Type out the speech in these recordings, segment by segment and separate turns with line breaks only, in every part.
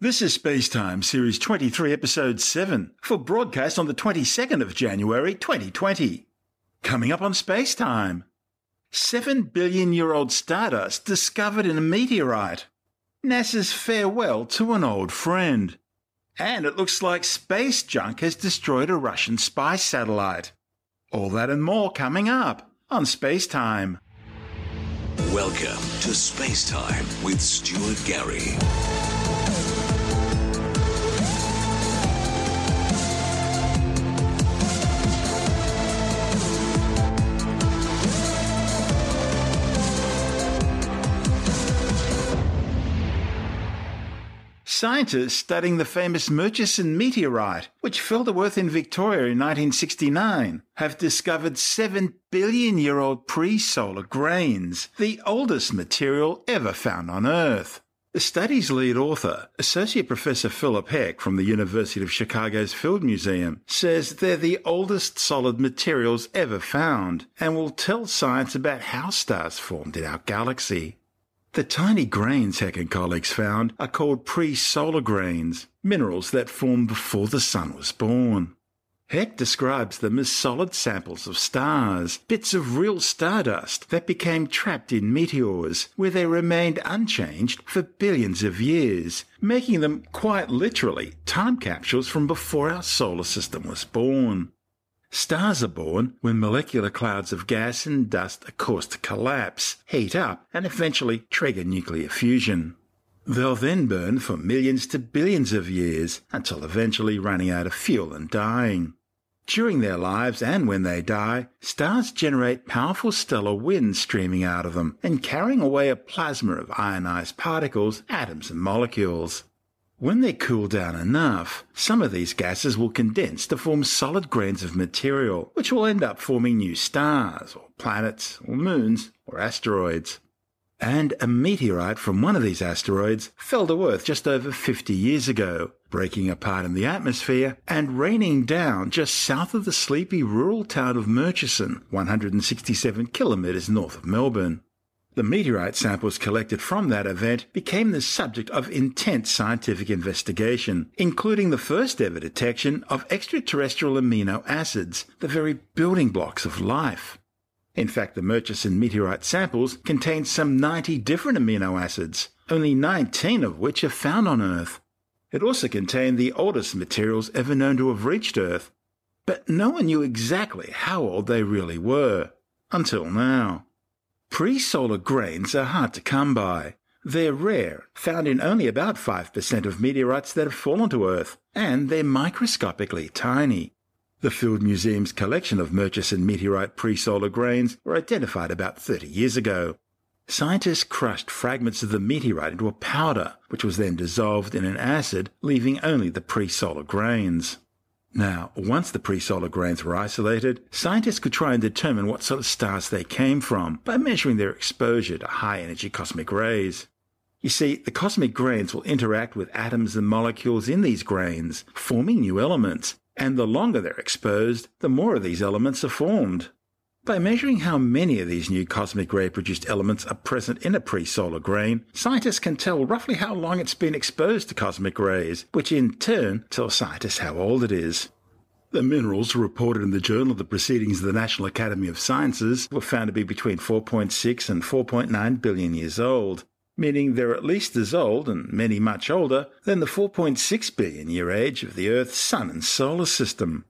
This is Spacetime, Series 23, Episode 7, for broadcast on the 22nd of January 2020. Coming up on Spacetime 7 billion year old stardust discovered in a meteorite. NASA's farewell to an old friend. And it looks like space junk has destroyed a Russian spy satellite. All that and more coming up on Spacetime.
Welcome to Space Time with Stuart Gary.
Scientists studying the famous Murchison meteorite, which fell to Earth in Victoria in 1969, have discovered 7 billion year old pre solar grains, the oldest material ever found on Earth. The study's lead author, Associate Professor Philip Heck from the University of Chicago's Field Museum, says they're the oldest solid materials ever found and will tell science about how stars formed in our galaxy. The tiny grains Heck and colleagues found are called pre-solar grains, minerals that formed before the sun was born. Heck describes them as solid samples of stars, bits of real stardust that became trapped in meteors, where they remained unchanged for billions of years, making them quite literally time capsules from before our solar system was born. Stars are born when molecular clouds of gas and dust are caused to collapse, heat up, and eventually trigger nuclear fusion. They'll then burn for millions to billions of years until eventually running out of fuel and dying. During their lives and when they die, stars generate powerful stellar winds streaming out of them and carrying away a plasma of ionized particles, atoms, and molecules. When they cool down enough, some of these gases will condense to form solid grains of material, which will end up forming new stars, or planets, or moons, or asteroids. And a meteorite from one of these asteroids fell to Earth just over 50 years ago, breaking apart in the atmosphere and raining down just south of the sleepy rural town of Murchison, 167 kilometres north of Melbourne. The meteorite samples collected from that event became the subject of intense scientific investigation, including the first ever detection of extraterrestrial amino acids, the very building blocks of life. In fact, the Murchison meteorite samples contain some 90 different amino acids, only 19 of which are found on Earth. It also contained the oldest materials ever known to have reached Earth, but no one knew exactly how old they really were, until now. Pre-solar grains are hard to come by. They're rare, found in only about 5% of meteorites that have fallen to Earth, and they're microscopically tiny. The Field Museum's collection of Murchison meteorite pre-solar grains were identified about 30 years ago. Scientists crushed fragments of the meteorite into a powder, which was then dissolved in an acid, leaving only the pre-solar grains. Now, once the pre-solar grains were isolated, scientists could try and determine what sort of stars they came from by measuring their exposure to high-energy cosmic rays. You see, the cosmic grains will interact with atoms and molecules in these grains, forming new elements, and the longer they're exposed, the more of these elements are formed. By measuring how many of these new cosmic ray produced elements are present in a pre solar grain, scientists can tell roughly how long it's been exposed to cosmic rays, which in turn tells scientists how old it is. The minerals reported in the Journal of the Proceedings of the National Academy of Sciences were found to be between 4.6 and 4.9 billion years old, meaning they're at least as old, and many much older, than the 4.6 billion year age of the Earth's sun and solar system.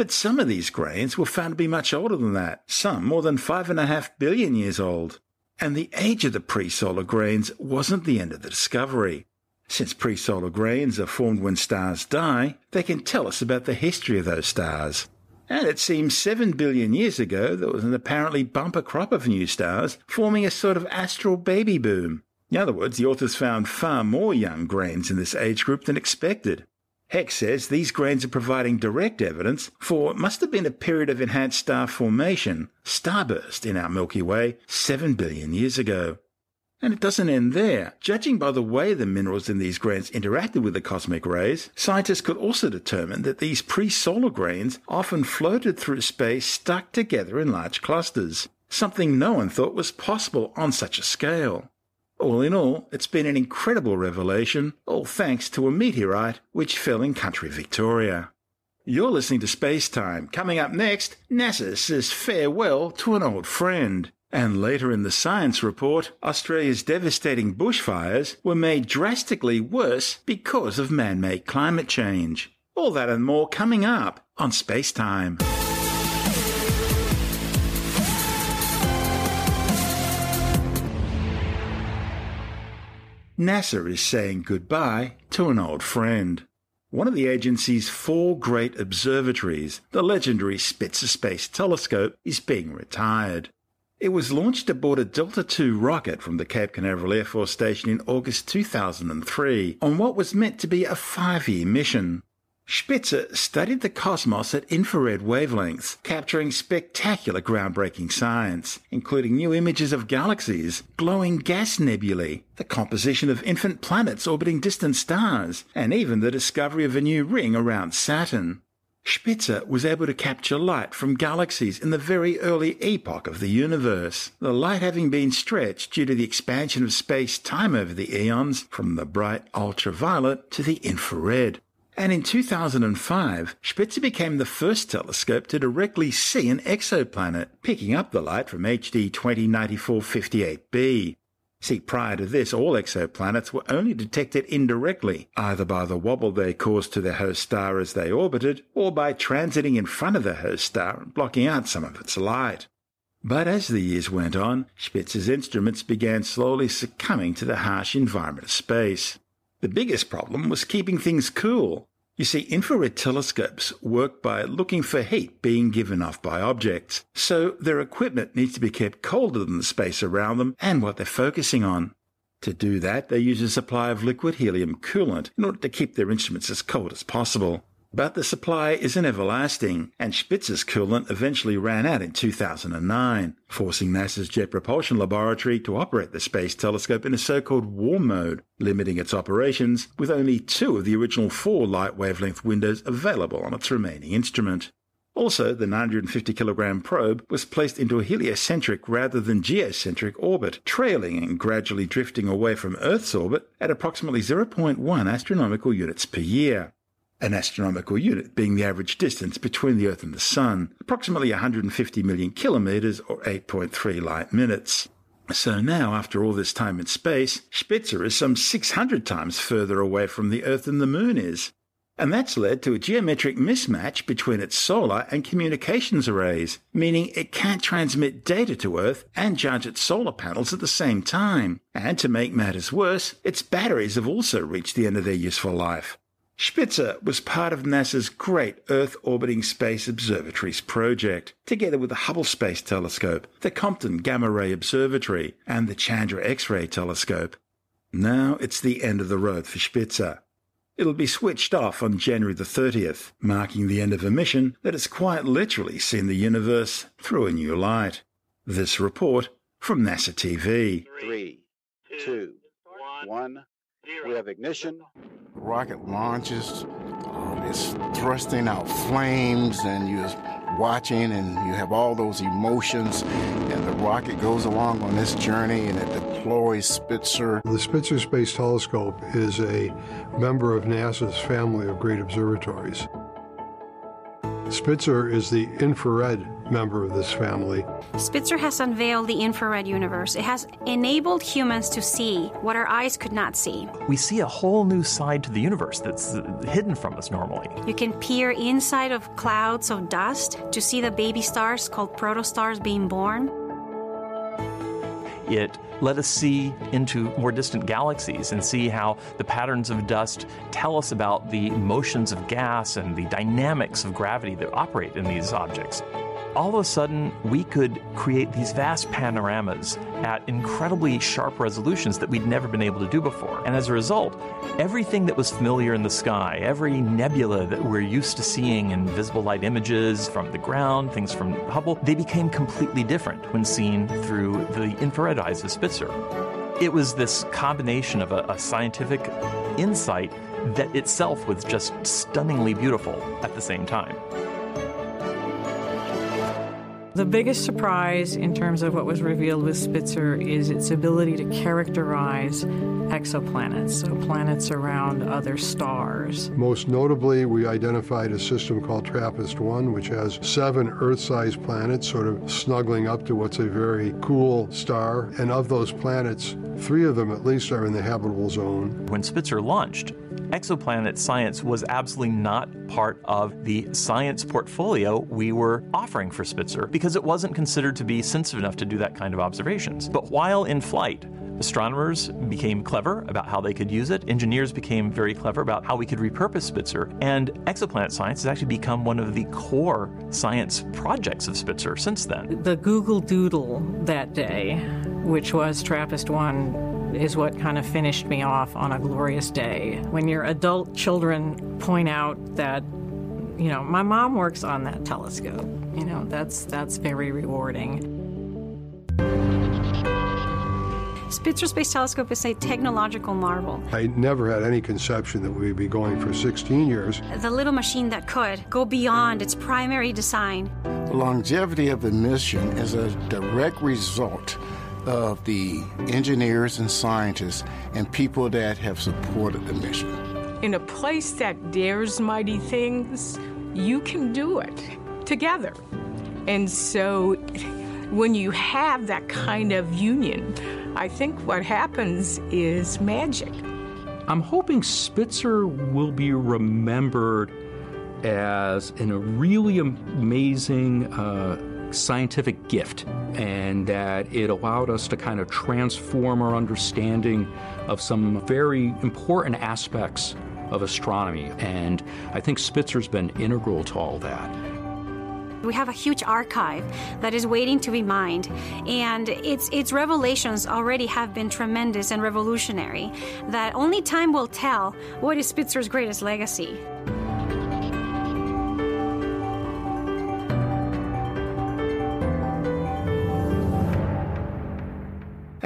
But some of these grains were found to be much older than that, some more than 5.5 billion years old. And the age of the pre-solar grains wasn't the end of the discovery. Since pre-solar grains are formed when stars die, they can tell us about the history of those stars. And it seems 7 billion years ago there was an apparently bumper crop of new stars forming a sort of astral baby boom. In other words, the authors found far more young grains in this age group than expected. Heck says these grains are providing direct evidence for what must have been a period of enhanced star formation, starburst, in our Milky Way 7 billion years ago. And it doesn't end there. Judging by the way the minerals in these grains interacted with the cosmic rays, scientists could also determine that these pre-solar grains often floated through space stuck together in large clusters, something no one thought was possible on such a scale. All in all, it's been an incredible revelation, all thanks to a meteorite which fell in country Victoria. You're listening to Space Time. Coming up next, NASA says farewell to an old friend. And later in the science report, Australia's devastating bushfires were made drastically worse because of man made climate change. All that and more coming up on Space Time. NASA is saying goodbye to an old friend. One of the agency's four great observatories, the legendary Spitzer Space Telescope, is being retired. It was launched aboard a Delta II rocket from the Cape Canaveral Air Force Station in August 2003 on what was meant to be a five year mission. Spitzer studied the cosmos at infrared wavelengths, capturing spectacular groundbreaking science, including new images of galaxies, glowing gas nebulae, the composition of infant planets orbiting distant stars, and even the discovery of a new ring around Saturn. Spitzer was able to capture light from galaxies in the very early epoch of the universe, the light having been stretched due to the expansion of space-time over the eons from the bright ultraviolet to the infrared. And in 2005, Spitzer became the first telescope to directly see an exoplanet, picking up the light from HD 209458b. See, prior to this, all exoplanets were only detected indirectly, either by the wobble they caused to their host star as they orbited, or by transiting in front of the host star and blocking out some of its light. But as the years went on, Spitzer's instruments began slowly succumbing to the harsh environment of space. The biggest problem was keeping things cool. You see, infrared telescopes work by looking for heat being given off by objects, so their equipment needs to be kept colder than the space around them and what they're focusing on. To do that, they use a supply of liquid helium coolant in order to keep their instruments as cold as possible. But the supply isn't everlasting, and Spitzer's coolant eventually ran out in 2009, forcing NASA's Jet Propulsion Laboratory to operate the Space Telescope in a so-called warm mode, limiting its operations with only two of the original four light wavelength windows available on its remaining instrument. Also, the 950 kilogram probe was placed into a heliocentric rather than geocentric orbit, trailing and gradually drifting away from Earth's orbit at approximately 0.1 astronomical units per year an astronomical unit being the average distance between the Earth and the Sun, approximately 150 million kilometres or 8.3 light minutes. So now, after all this time in space, Spitzer is some 600 times further away from the Earth than the Moon is. And that's led to a geometric mismatch between its solar and communications arrays, meaning it can't transmit data to Earth and charge its solar panels at the same time. And to make matters worse, its batteries have also reached the end of their useful life. Spitzer was part of NASA's great Earth Orbiting Space Observatories project, together with the Hubble Space Telescope, the Compton Gamma Ray Observatory, and the Chandra X-ray Telescope. Now it's the end of the road for Spitzer. It'll be switched off on January the 30th, marking the end of a mission that has quite literally seen the universe through a new light. This report from NASA TV.
Three, two, one. We have ignition. Rocket launches. Um, it's thrusting out flames, and you're watching, and you have all those emotions. And the rocket goes along on this journey, and it deploys Spitzer.
The Spitzer Space Telescope is a member of NASA's family of great observatories. Spitzer is the infrared member of this family.
Spitzer has unveiled the infrared universe. It has enabled humans to see what our eyes could not see.
We see a whole new side to the universe that's hidden from us normally.
You can peer inside of clouds of dust to see the baby stars called protostars being born.
It let us see into more distant galaxies and see how the patterns of dust tell us about the motions of gas and the dynamics of gravity that operate in these objects all of a sudden we could create these vast panoramas at incredibly sharp resolutions that we'd never been able to do before. And as a result, everything that was familiar in the sky, every nebula that we're used to seeing in visible light images from the ground, things from Hubble, they became completely different when seen through the infrared eyes of Spitzer. It was this combination of a, a scientific insight that itself was just stunningly beautiful at the same time.
The biggest surprise in terms of what was revealed with Spitzer is its ability to characterize exoplanets, so planets around other stars.
Most notably, we identified a system called TRAPPIST 1, which has seven Earth sized planets sort of snuggling up to what's a very cool star. And of those planets, three of them at least are in the habitable zone.
When Spitzer launched, exoplanet science was absolutely not part of the science portfolio we were offering for Spitzer because it wasn't considered to be sensitive enough to do that kind of observations. But while in flight, Astronomers became clever about how they could use it. Engineers became very clever about how we could repurpose Spitzer. And exoplanet science has actually become one of the core science projects of Spitzer since then.
The Google Doodle that day, which was TRAPPIST 1, is what kind of finished me off on a glorious day. When your adult children point out that, you know, my mom works on that telescope, you know, that's that's very rewarding.
Spitzer Space Telescope is a technological marvel.
I never had any conception that we'd be going for 16 years.
The little machine that could go beyond its primary design.
The longevity of the mission is a direct result of the engineers and scientists and people that have supported the mission.
In a place that dares mighty things, you can do it together. And so when you have that kind of union, I think what happens is magic.
I'm hoping Spitzer will be remembered as in a really amazing uh, scientific gift, and that it allowed us to kind of transform our understanding of some very important aspects of astronomy. And I think Spitzer's been integral to all that.
We have a huge archive that is waiting to be mined, and its its revelations already have been tremendous and revolutionary. That only time will tell what is Spitzer's greatest legacy.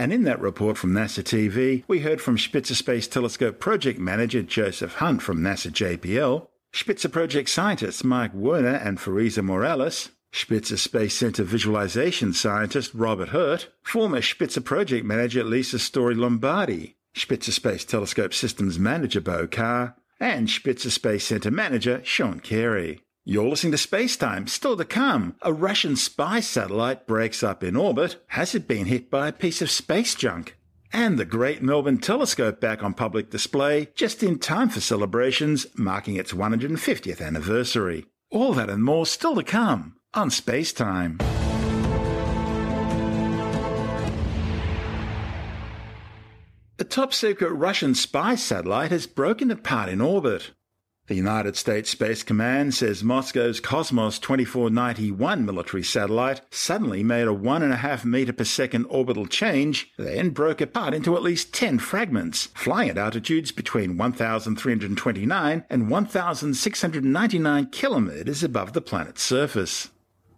And in that report from NASA TV, we heard from Spitzer Space Telescope project manager Joseph Hunt from NASA JPL, Spitzer Project scientists Mike Werner and Farisa Morales, Spitzer Space Center visualization scientist Robert Hurt, former Spitzer Project manager Lisa Storrie-Lombardi, Spitzer Space Telescope Systems manager Bo Carr, and Spitzer Space Center manager Sean Carey. You're listening to Space Time. Still to come, a Russian spy satellite breaks up in orbit. Has it been hit by a piece of space junk? and the Great Melbourne Telescope back on public display just in time for celebrations marking its 150th anniversary. All that and more still to come on Space Time. A top secret Russian spy satellite has broken apart in orbit. The United States Space Command says Moscow's Cosmos 2491 military satellite suddenly made a 1.5 meter per second orbital change, then broke apart into at least 10 fragments, flying at altitudes between 1,329 and 1,699 kilometers above the planet's surface.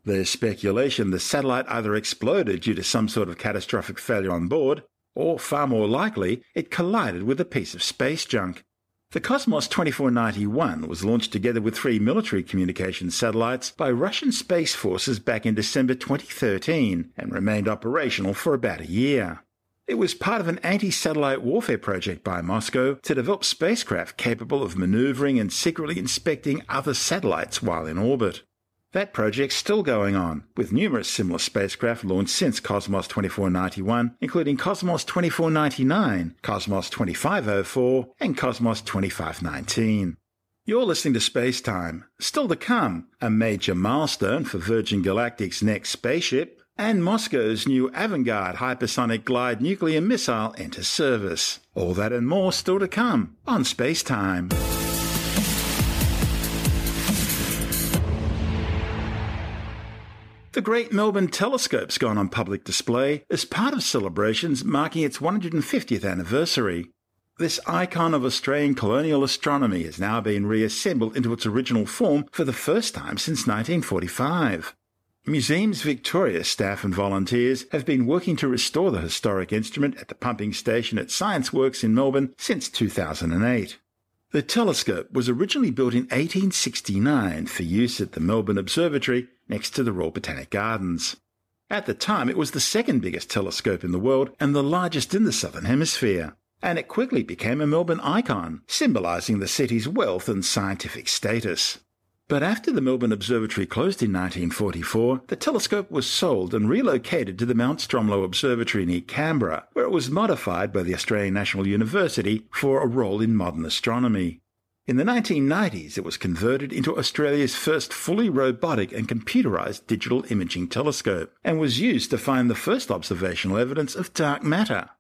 There's speculation the satellite either exploded due to some sort of catastrophic failure on board, or far more likely, it collided with a piece of space junk. The Cosmos 2491 was launched together with three military communications satellites by Russian space forces back in December 2013 and remained operational for about a year. It was part of an anti satellite warfare project by Moscow to develop spacecraft capable of maneuvering and secretly inspecting other satellites while in orbit. That project's still going on, with numerous similar spacecraft launched since Cosmos 2491, including Cosmos 2499, Cosmos 2504, and Cosmos 2519. You're listening to Space Time. Still to come, a major milestone for Virgin Galactic's next spaceship, and Moscow's new Avangard hypersonic glide nuclear missile enters service. All that and more still to come on Space Time. The Great Melbourne Telescope's gone on public display as part of celebrations marking its 150th anniversary. This icon of Australian colonial astronomy has now been reassembled into its original form for the first time since 1945. Museums Victoria staff and volunteers have been working to restore the historic instrument at the pumping station at Scienceworks in Melbourne since 2008. The telescope was originally built in 1869 for use at the Melbourne Observatory next to the Royal Botanic Gardens. At the time, it was the second biggest telescope in the world and the largest in the Southern Hemisphere. And it quickly became a Melbourne icon, symbolising the city's wealth and scientific status. But after the Melbourne Observatory closed in 1944, the telescope was sold and relocated to the Mount Stromlo Observatory near Canberra, where it was modified by the Australian National University for a role in modern astronomy. In the 1990s, it was converted into Australia's first fully robotic and computerized digital imaging telescope and was used to find the first observational evidence of dark matter.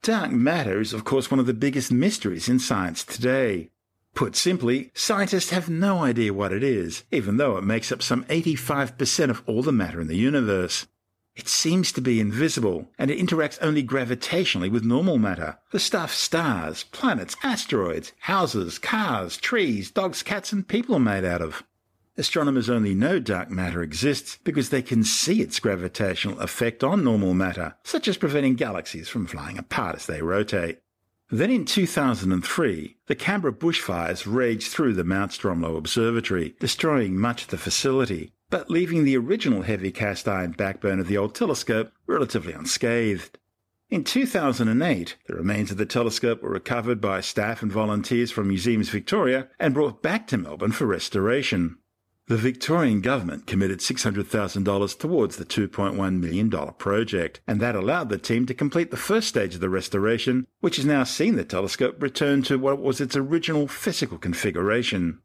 Dark matter is, of course, one of the biggest mysteries in science today. Put simply, scientists have no idea what it is, even though it makes up some 85% of all the matter in the universe. It seems to be invisible, and it interacts only gravitationally with normal matter. The stuff stars, planets, asteroids, houses, cars, trees, dogs, cats, and people are made out of. Astronomers only know dark matter exists because they can see its gravitational effect on normal matter, such as preventing galaxies from flying apart as they rotate. Then in 2003, the Canberra bushfires raged through the Mount Stromlo Observatory, destroying much of the facility, but leaving the original heavy cast iron backbone of the old telescope relatively unscathed. In 2008, the remains of the telescope were recovered by staff and volunteers from Museums Victoria and brought back to Melbourne for restoration. The Victorian government committed $600,000 towards the $2.1 million project, and that allowed the team to complete the first stage of the restoration, which has now seen the telescope return to what was its original physical configuration.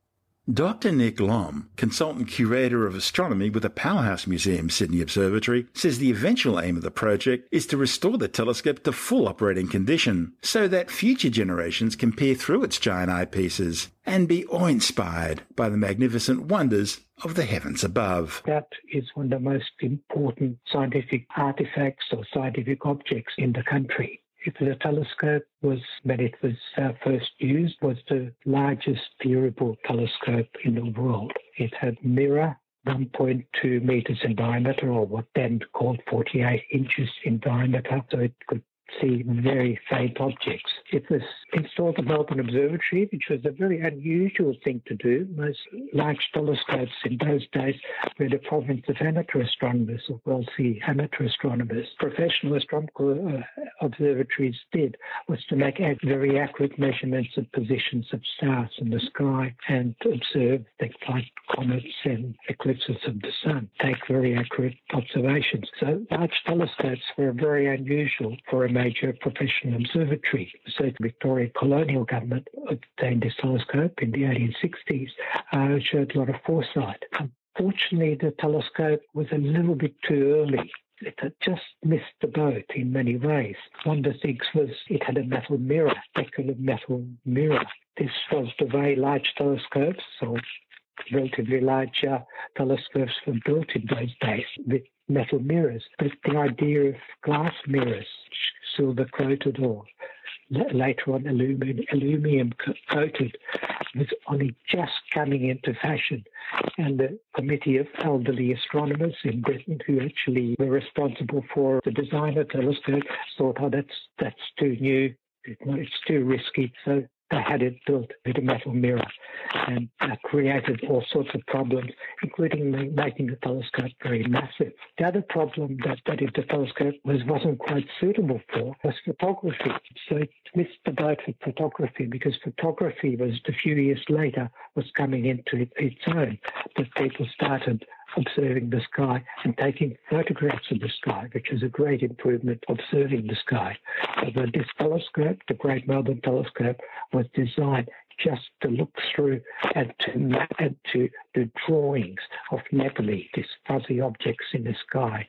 Dr. Nick Lomb, consultant curator of astronomy with the Powerhouse Museum Sydney Observatory, says the eventual aim of the project is to restore the telescope to full operating condition so that future generations can peer through its giant eyepieces and be awe inspired by the magnificent wonders of the heavens above.
That is one of the most important scientific artifacts or scientific objects in the country the telescope was, when it was uh, first used, was the largest viewable telescope in the world. It had mirror 1.2 meters in diameter, or what then called 48 inches in diameter, so it could see very faint objects. It was installed at Melbourne Observatory, which was a very unusual thing to do. Most large telescopes in those days were the province of amateur astronomers or wealthy amateur astronomers. Professional astronomical uh, observatories did was to make very accurate measurements of positions of stars in the sky and observe things like comets and eclipses of the sun, take very accurate observations. So large telescopes were very unusual for a major professional observatory. So the Victorian colonial government obtained this telescope in the 1860s, uh, showed a lot of foresight. Unfortunately, the telescope was a little bit too early it had just missed the boat in many ways. One of the things was it had a metal mirror, a metal mirror. This was the way large telescopes or relatively large uh, telescopes were built in those days with metal mirrors. But the idea of glass mirrors silver coated or later on aluminum, aluminum coated was only just coming into fashion. And the committee of elderly astronomers in Britain who actually were responsible for the design of the telescope thought, oh, that's, that's too new, it's too risky. So they had it built with a metal mirror and that created all sorts of problems, including making the telescope very massive. The other problem that, that the telescope was, wasn't quite suitable for was photography. So it missed the boat with photography because photography was a few years later was coming into it, its own. That people started observing the sky and taking photographs of the sky, which is a great improvement observing the sky. But this telescope, the Great Melbourne Telescope, was designed just to look through and to and to do drawings of nebulae, these fuzzy objects in the sky.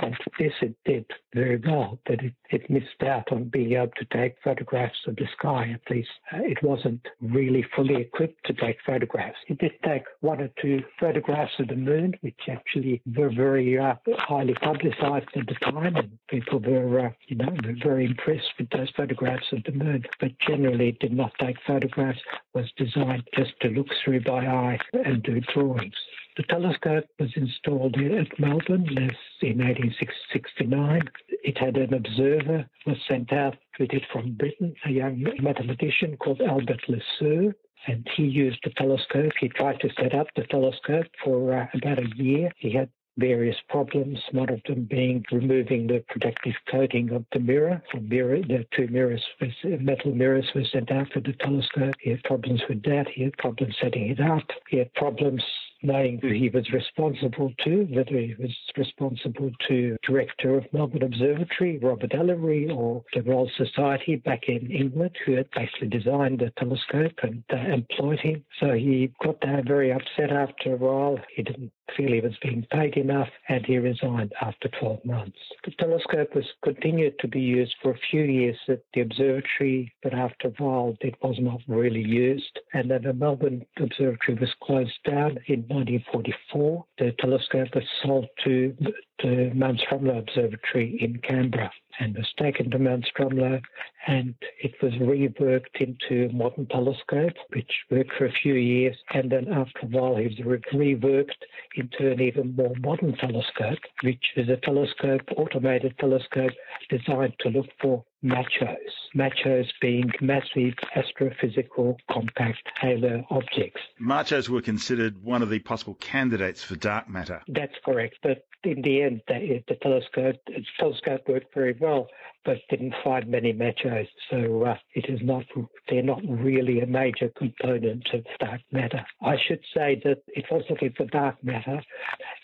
And this it did very well, but it, it missed out on being able to take photographs of the sky. At least uh, it wasn't really fully equipped to take photographs. It did take one or two photographs of the moon, which actually were very uh, highly publicized at the time, and people were, uh, you know, were very impressed with those photographs of the moon. But generally, it did not take photographs. Was designed just to look through by eye and do drawings. The telescope was installed at Melbourne in 1869. It had an observer was sent out with it from Britain, a young mathematician called Albert Le Sueur. and he used the telescope. He tried to set up the telescope for uh, about a year. He had various problems, one of them being removing the protective coating of the mirror. The mirror, the two mirrors, was, metal mirrors were sent out for the telescope. He had problems with that. He had problems setting it up. He had problems knowing who he was responsible to, whether he was responsible to director of Melbourne Observatory, Robert Ellery, or the Royal Society back in England, who had basically designed the telescope and uh, employed him. So he got very upset after a while. He didn't feel he was being paid enough, and he resigned after 12 months. The telescope was continued to be used for a few years at the observatory, but after a while it was not really used, and then the Melbourne Observatory was closed down in 1944. The telescope was sold to the Mount Stromlo Observatory in Canberra and was taken to Mount Stromlo and it was reworked into a modern telescope, which worked for a few years. And then after a while, it was reworked into an even more modern telescope, which is a telescope, automated telescope designed to look for MACHOs. MACHOs being massive astrophysical compact halo objects.
MACHOs were considered one of the possible candidates for dark matter.
That's correct, but in the end, the, the telescope the telescope worked very well, but didn't find many MACHOs. So uh, it is not they're not really a major component of dark matter. I should say that it was looking for dark matter,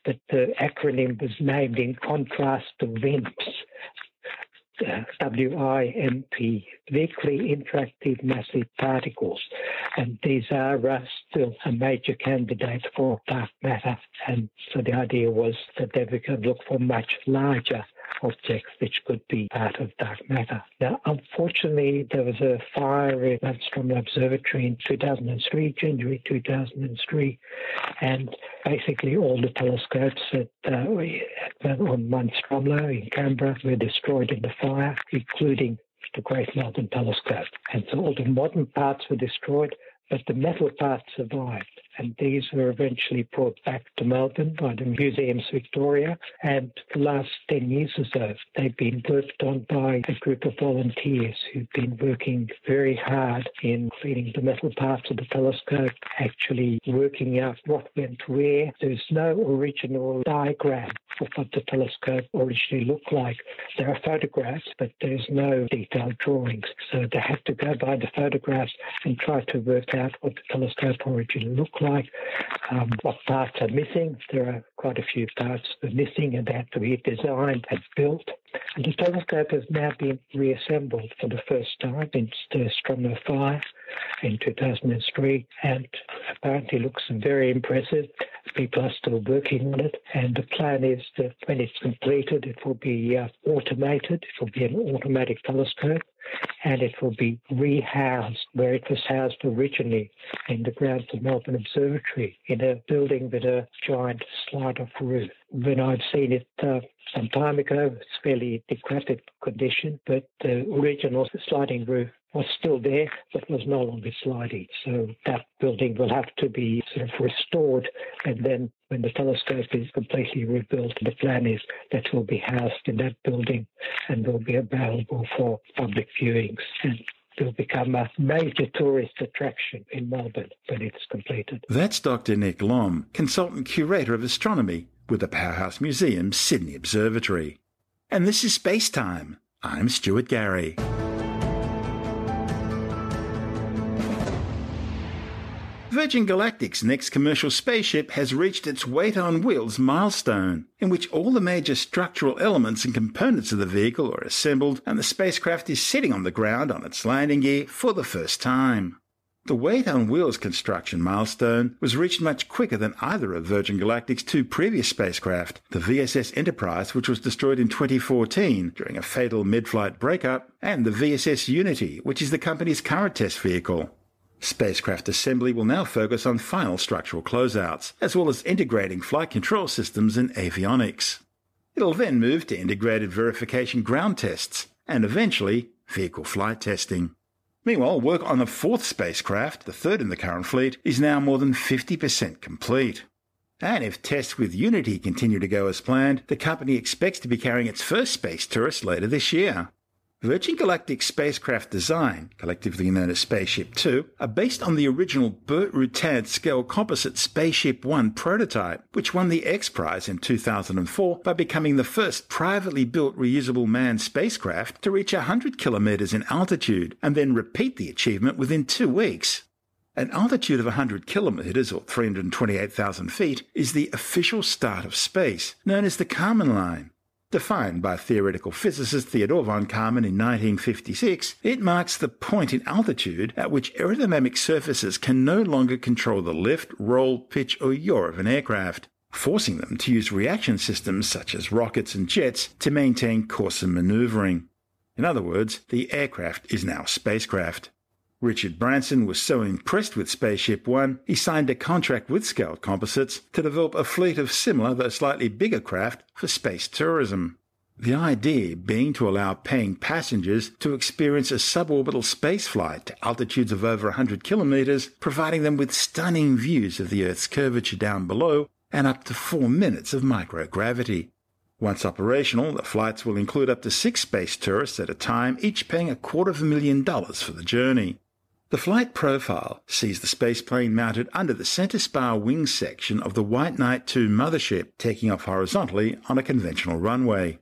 but the acronym was named in contrast to WIMPs. WIMP, weakly interactive massive particles. And these are uh, still a major candidate for dark matter. And so the idea was that they could look for much larger objects which could be part of dark matter. Now, unfortunately, there was a fire at Mount Stromlo Observatory in 2003, January 2003, and basically all the telescopes that uh, on Mount Stromlo in Canberra were destroyed in the fire, including the Great Melbourne Telescope. And so all the modern parts were destroyed, but the metal parts survived and these were eventually brought back to Melbourne by the Museums Victoria. And the last 10 years or so, they've been worked on by a group of volunteers who've been working very hard in cleaning the metal parts of the telescope, actually working out what went where. There's no original diagram of what the telescope originally looked like. There are photographs, but there's no detailed drawings. So they have to go by the photographs and try to work out what the telescope originally looked like um, what parts are missing. There are quite a few parts that are missing and they have to be designed and built. And the telescope has now been reassembled for the first time since the Stromlo fire in 2003 and apparently looks very impressive. People are still working on it and the plan is that when it's completed it will be uh, automated. It will be an automatic telescope and it will be rehoused where it was housed originally in the grounds of Melbourne Observatory in a building with a giant slide-off roof. When I've seen it uh, some time ago, it's fairly decrepit condition, but the original sliding roof was still there, but was no longer sliding. So that building will have to be sort of restored. And then when the telescope is completely rebuilt, the plan is that will be housed in that building and will be available for public viewings. And will become a major tourist attraction in Melbourne when it's completed.
That's Dr. Nick Lomb, Consultant Curator of Astronomy with the Powerhouse Museum Sydney Observatory. And this is Space Time. I'm Stuart Gary. Virgin Galactic's next commercial spaceship has reached its weight on wheels milestone, in which all the major structural elements and components of the vehicle are assembled and the spacecraft is sitting on the ground on its landing gear for the first time. The weight on wheels construction milestone was reached much quicker than either of Virgin Galactic's two previous spacecraft, the VSS Enterprise, which was destroyed in 2014 during a fatal mid-flight breakup, and the VSS Unity, which is the company's current test vehicle. Spacecraft assembly will now focus on final structural closeouts, as well as integrating flight control systems and avionics. It'll then move to integrated verification ground tests, and eventually vehicle flight testing. Meanwhile, work on the fourth spacecraft, the third in the current fleet, is now more than 50% complete. And if tests with Unity continue to go as planned, the company expects to be carrying its first space tourist later this year. Virgin Galactic spacecraft design, collectively known as Spaceship Two, are based on the original Burt Rutan scale composite Spaceship One prototype, which won the X Prize in 2004 by becoming the first privately built reusable manned spacecraft to reach 100 kilometers in altitude and then repeat the achievement within two weeks. An altitude of 100 kilometers, or 328,000 feet, is the official start of space, known as the Kármán line. Defined by theoretical physicist Theodor von Kármán in 1956, it marks the point in altitude at which aerodynamic surfaces can no longer control the lift, roll, pitch, or yaw of an aircraft, forcing them to use reaction systems such as rockets and jets to maintain course and maneuvering. In other words, the aircraft is now spacecraft. Richard Branson was so impressed with Spaceship One, he signed a contract with Scaled Composites to develop a fleet of similar, though slightly bigger craft for space tourism. The idea being to allow paying passengers to experience a suborbital spaceflight to altitudes of over 100 kilometers, providing them with stunning views of the Earth's curvature down below and up to four minutes of microgravity. Once operational, the flights will include up to six space tourists at a time, each paying a quarter of a million dollars for the journey. The flight profile sees the spaceplane mounted under the center spar wing section of the White Knight 2 mothership, taking off horizontally on a conventional runway.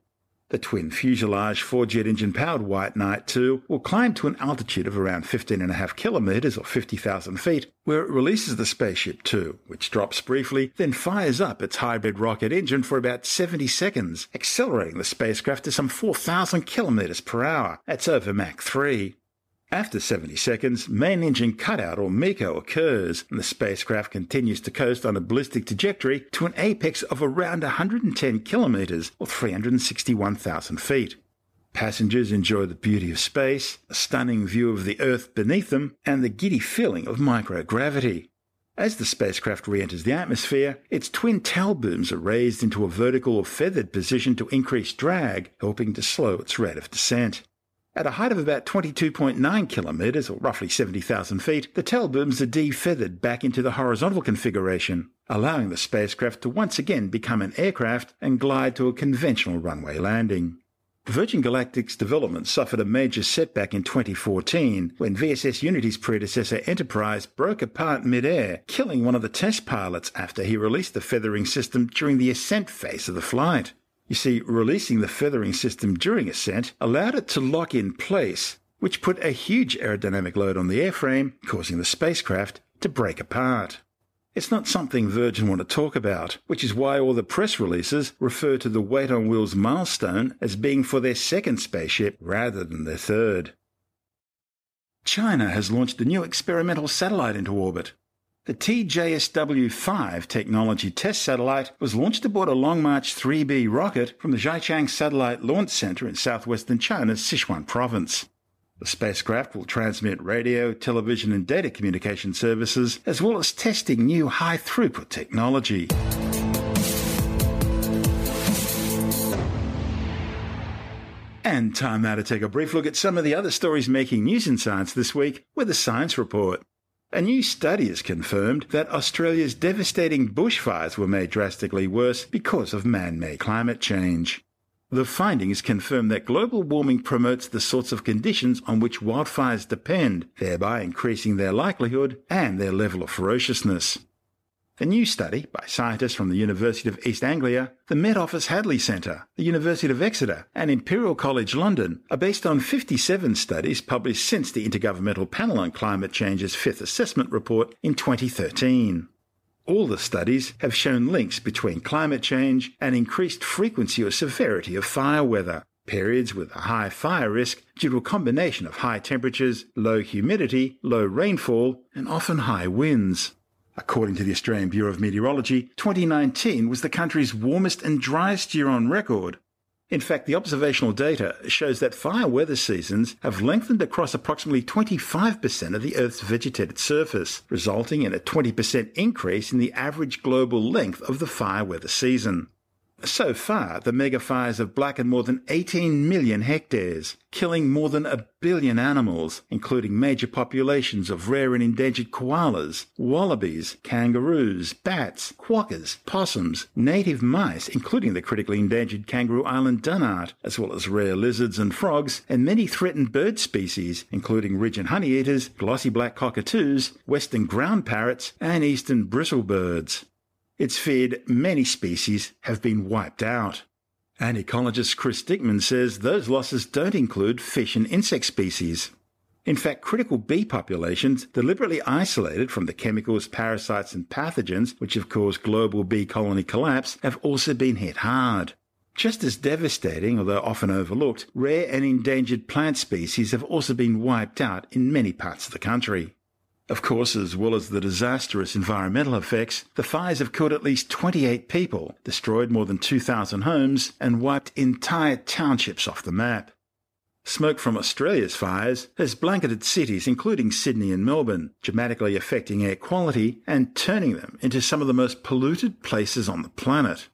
The twin fuselage four jet engine powered White Knight 2 will climb to an altitude of around 15.5 kilometers or 50,000 feet, where it releases the Spaceship 2, which drops briefly, then fires up its hybrid rocket engine for about 70 seconds, accelerating the spacecraft to some 4,000 kilometers per hour. That's over Mach 3. After 70 seconds, main engine cutout or MECO occurs, and the spacecraft continues to coast on a ballistic trajectory to an apex of around 110 kilometers or 361,000 feet. Passengers enjoy the beauty of space, a stunning view of the Earth beneath them, and the giddy feeling of microgravity. As the spacecraft re enters the atmosphere, its twin tail booms are raised into a vertical or feathered position to increase drag, helping to slow its rate of descent. At a height of about 22.9 kilometres, or roughly 70,000 feet, the tail booms are defeathered back into the horizontal configuration, allowing the spacecraft to once again become an aircraft and glide to a conventional runway landing. Virgin Galactic's development suffered a major setback in 2014 when VSS Unity's predecessor Enterprise broke apart mid-air, killing one of the test pilots after he released the feathering system during the ascent phase of the flight. You see, releasing the feathering system during ascent allowed it to lock in place, which put a huge aerodynamic load on the airframe, causing the spacecraft to break apart. It's not something Virgin want to talk about, which is why all the press releases refer to the Weight on Wheels milestone as being for their second spaceship rather than their third. China has launched a new experimental satellite into orbit, the TJSW 5 technology test satellite was launched aboard a Long March 3B rocket from the Xichang Satellite Launch Center in southwestern China's Sichuan province. The spacecraft will transmit radio, television, and data communication services, as well as testing new high throughput technology. And time now to take a brief look at some of the other stories making news in science this week with the Science Report. A new study has confirmed that Australia's devastating bushfires were made drastically worse because of man made climate change. The findings confirm that global warming promotes the sorts of conditions on which wildfires depend, thereby increasing their likelihood and their level of ferociousness. A new study by scientists from the University of East Anglia, the Met Office Hadley Centre, the University of Exeter, and Imperial College London are based on 57 studies published since the Intergovernmental Panel on Climate Change's fifth assessment report in 2013. All the studies have shown links between climate change and increased frequency or severity of fire weather, periods with a high fire risk due to a combination of high temperatures, low humidity, low rainfall, and often high winds. According to the Australian Bureau of Meteorology, 2019 was the country's warmest and driest year on record. In fact, the observational data shows that fire weather seasons have lengthened across approximately 25% of the Earth's vegetated surface, resulting in a 20% increase in the average global length of the fire weather season. So far, the megafires have blackened more than 18 million hectares, killing more than a billion animals, including major populations of rare and endangered koalas, wallabies, kangaroos, bats, quokkas, possums, native mice, including the critically endangered kangaroo island dunnart, as well as rare lizards and frogs, and many threatened bird species, including regent honeyeaters, glossy black cockatoos, western ground parrots, and eastern bristlebirds. It's feared many species have been wiped out. And ecologist Chris Dickman says those losses don't include fish and insect species. In fact, critical bee populations, deliberately isolated from the chemicals, parasites, and pathogens which have caused global bee colony collapse, have also been hit hard. Just as devastating, although often overlooked, rare and endangered plant species have also been wiped out in many parts of the country. Of course, as well as the disastrous environmental effects, the fires have killed at least 28 people, destroyed more than 2,000 homes, and wiped entire townships off the map. Smoke from Australia's fires has blanketed cities including Sydney and Melbourne, dramatically affecting air quality and turning them into some of the most polluted places on the planet.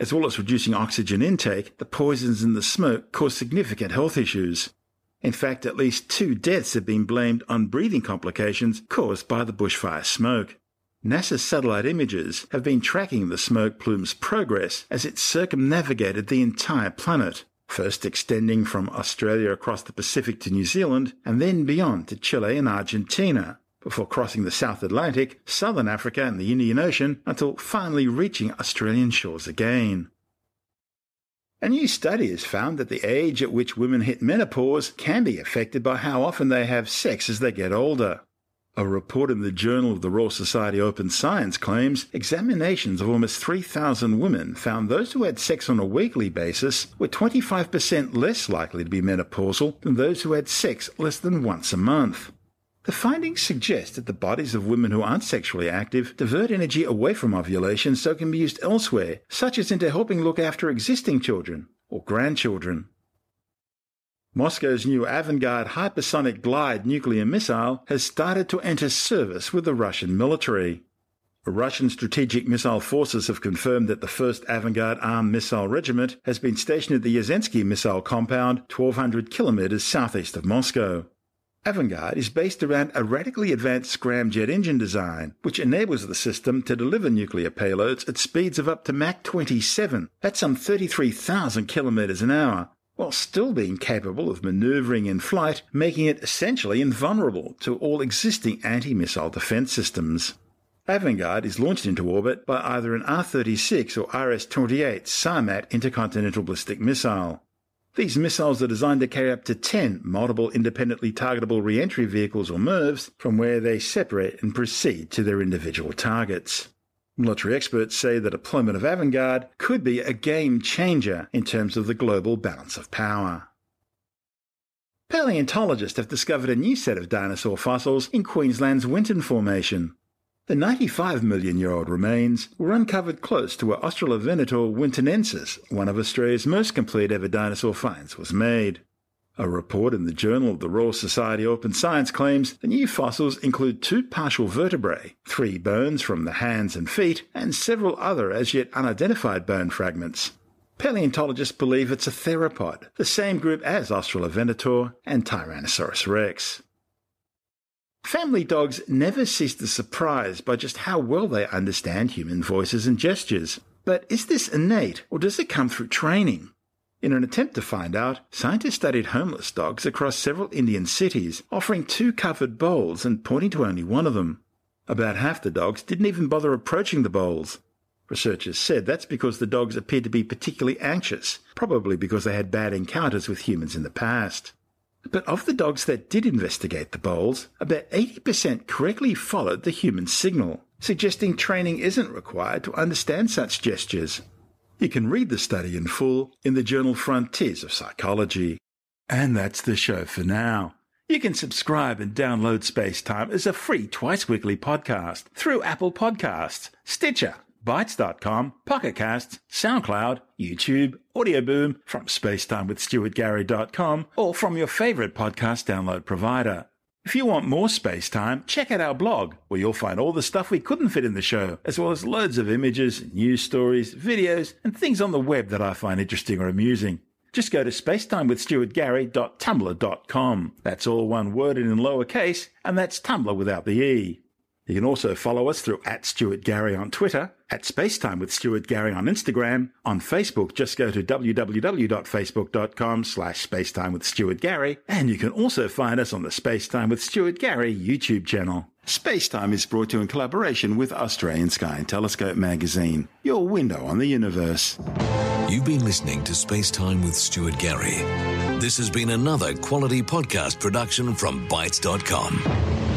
As well as reducing oxygen intake, the poisons in the smoke cause significant health issues. In fact, at least two deaths have been blamed on breathing complications caused by the bushfire smoke. NASA's satellite images have been tracking the smoke plume's progress as it circumnavigated the entire planet, first extending from Australia across the Pacific to New Zealand and then beyond to Chile and Argentina, before crossing the South Atlantic, Southern Africa, and the Indian Ocean until finally reaching Australian shores again. A new study has found that the age at which women hit menopause can be affected by how often they have sex as they get older. A report in the Journal of the Royal Society Open Science claims examinations of almost 3,000 women found those who had sex on a weekly basis were 25% less likely to be menopausal than those who had sex less than once a month. The findings suggest that the bodies of women who aren't sexually active divert energy away from ovulation so it can be used elsewhere, such as into helping look after existing children or grandchildren. Moscow's new Avangard hypersonic glide nuclear missile has started to enter service with the Russian military. Russian strategic missile forces have confirmed that the 1st Avangard armed missile regiment has been stationed at the Yezhensky missile compound 1200 kilometers southeast of Moscow. Avangard is based around a radically advanced scramjet engine design, which enables the system to deliver nuclear payloads at speeds of up to Mach 27, at some 33,000 kilometers an hour, while still being capable of maneuvering in flight, making it essentially invulnerable to all existing anti-missile defense systems. Avangard is launched into orbit by either an R-36 or RS-28 Sarmat intercontinental ballistic missile. These missiles are designed to carry up to 10 multiple independently targetable re-entry vehicles or MIRVs from where they separate and proceed to their individual targets. Military experts say the deployment of Avangard could be a game changer in terms of the global balance of power. Paleontologists have discovered a new set of dinosaur fossils in Queensland's Winton Formation. The 95 million year old remains were uncovered close to where Australovenator wintonensis, one of Australia's most complete ever dinosaur finds, was made. A report in the Journal of the Royal Society Open Science claims the new fossils include two partial vertebrae, three bones from the hands and feet, and several other as yet unidentified bone fragments. Paleontologists believe it's a theropod, the same group as Australovenator and Tyrannosaurus rex. Family dogs never cease to surprise by just how well they understand human voices and gestures. But is this innate, or does it come through training? In an attempt to find out, scientists studied homeless dogs across several Indian cities, offering two covered bowls and pointing to only one of them. About half the dogs didn't even bother approaching the bowls. Researchers said that's because the dogs appeared to be particularly anxious, probably because they had bad encounters with humans in the past. But of the dogs that did investigate the bowls, about 80% correctly followed the human signal, suggesting training isn't required to understand such gestures. You can read the study in full in the journal Frontiers of Psychology. And that's the show for now. You can subscribe and download Space Time as a free twice weekly podcast through Apple Podcasts, Stitcher, Bitesz.com, Pocketcasts, SoundCloud, YouTube, Audioboom, from spacetimewithstuartgary.com, or from your favorite podcast download provider. If you want more space time, check out our blog, where you'll find all the stuff we couldn't fit in the show, as well as loads of images, news stories, videos, and things on the web that I find interesting or amusing. Just go to spacetimewithstuartgary.tumblr.com. That's all one word and in lowercase, and that's Tumblr without the E. You can also follow us through at Stuart Gary on Twitter, at Spacetime with Stuart Gary on Instagram. On Facebook, just go to www.facebook.com slash Spacetime with Stuart Gary. And you can also find us on the Spacetime with Stuart Gary YouTube channel. Spacetime is brought to you in collaboration with Australian Sky and Telescope magazine, your window on the universe.
You've been listening to Spacetime with Stuart Gary. This has been another quality podcast production from Bitesz.com.